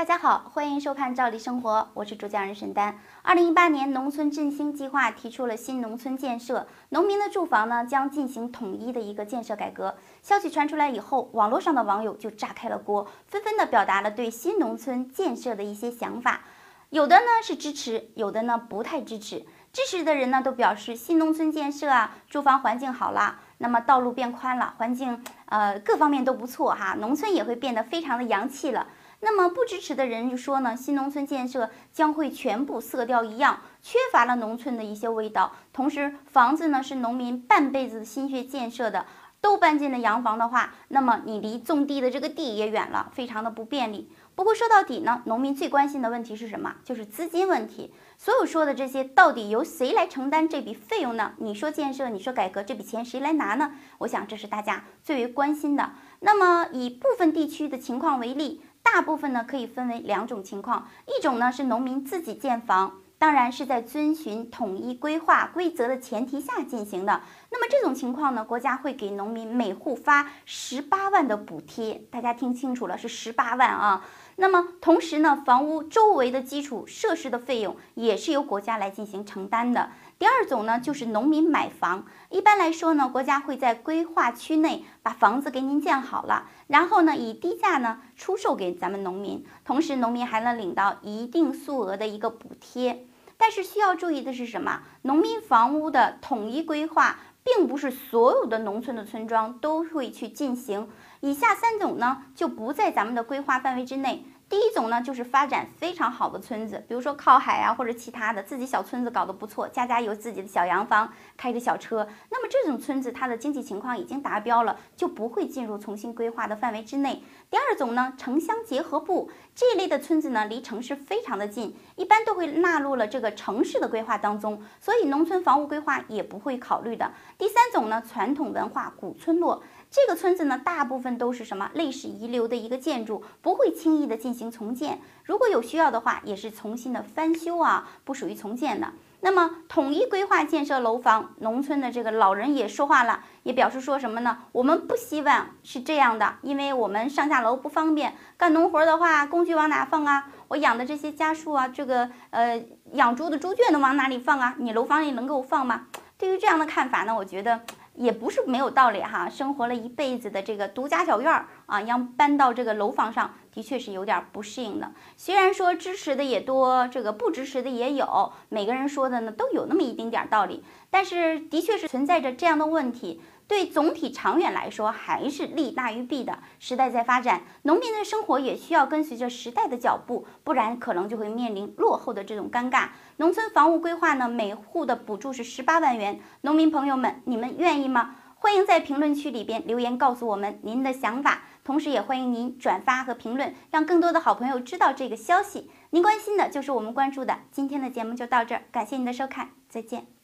大家好，欢迎收看《赵丽生活》，我是主讲人沈丹。二零一八年农村振兴计划提出了新农村建设，农民的住房呢将进行统一的一个建设改革。消息传出来以后，网络上的网友就炸开了锅，纷纷的表达了对新农村建设的一些想法，有的呢是支持，有的呢不太支持。支持的人呢都表示新农村建设啊，住房环境好了，那么道路变宽了，环境呃各方面都不错哈，农村也会变得非常的洋气了。那么不支持的人就说呢，新农村建设将会全部色调一样，缺乏了农村的一些味道。同时，房子呢是农民半辈子心血建设的，都搬进了洋房的话，那么你离种地的这个地也远了，非常的不便利。不过说到底呢，农民最关心的问题是什么？就是资金问题。所有说的这些，到底由谁来承担这笔费用呢？你说建设，你说改革，这笔钱谁来拿呢？我想这是大家最为关心的。那么以部分地区的情况为例。大部分呢可以分为两种情况，一种呢是农民自己建房，当然是在遵循统一规划规则的前提下进行的。那么这种情况呢，国家会给农民每户发十八万的补贴，大家听清楚了，是十八万啊。那么同时呢，房屋周围的基础设施的费用也是由国家来进行承担的。第二种呢，就是农民买房，一般来说呢，国家会在规划区内把房子给您建好了，然后呢，以低价呢出售给咱们农民，同时农民还能领到一定数额的一个补贴。但是需要注意的是什么？农民房屋的统一规划，并不是所有的农村的村庄都会去进行。以下三种呢，就不在咱们的规划范围之内。第一种呢，就是发展非常好的村子，比如说靠海啊，或者其他的，自己小村子搞得不错，家家有自己的小洋房，开着小车。那么这种村子，它的经济情况已经达标了，就不会进入重新规划的范围之内。第二种呢，城乡结合部这一类的村子呢，离城市非常的近，一般都会纳入了这个城市的规划当中，所以农村房屋规划也不会考虑的。第三种呢，传统文化古村落。这个村子呢，大部分都是什么历史遗留的一个建筑，不会轻易的进行行重建。如果有需要的话，也是重新的翻修啊，不属于重建的。那么统一规划建设楼房，农村的这个老人也说话了，也表示说什么呢？我们不希望是这样的，因为我们上下楼不方便，干农活的话，工具往哪放啊？我养的这些家畜啊，这个呃养猪的猪圈能往哪里放啊？你楼房里能够放吗？对于这样的看法呢，我觉得。也不是没有道理哈，生活了一辈子的这个独家小院儿啊，要搬到这个楼房上，的确是有点不适应的。虽然说支持的也多，这个不支持的也有，每个人说的呢都有那么一丁点儿道理，但是的确是存在着这样的问题。对总体长远来说，还是利大于弊的。时代在发展，农民的生活也需要跟随着时代的脚步，不然可能就会面临落后的这种尴尬。农村房屋规划呢，每户的补助是十八万元，农民朋友们，你们愿意吗？欢迎在评论区里边留言告诉我们您的想法，同时也欢迎您转发和评论，让更多的好朋友知道这个消息。您关心的就是我们关注的。今天的节目就到这儿，感谢您的收看，再见。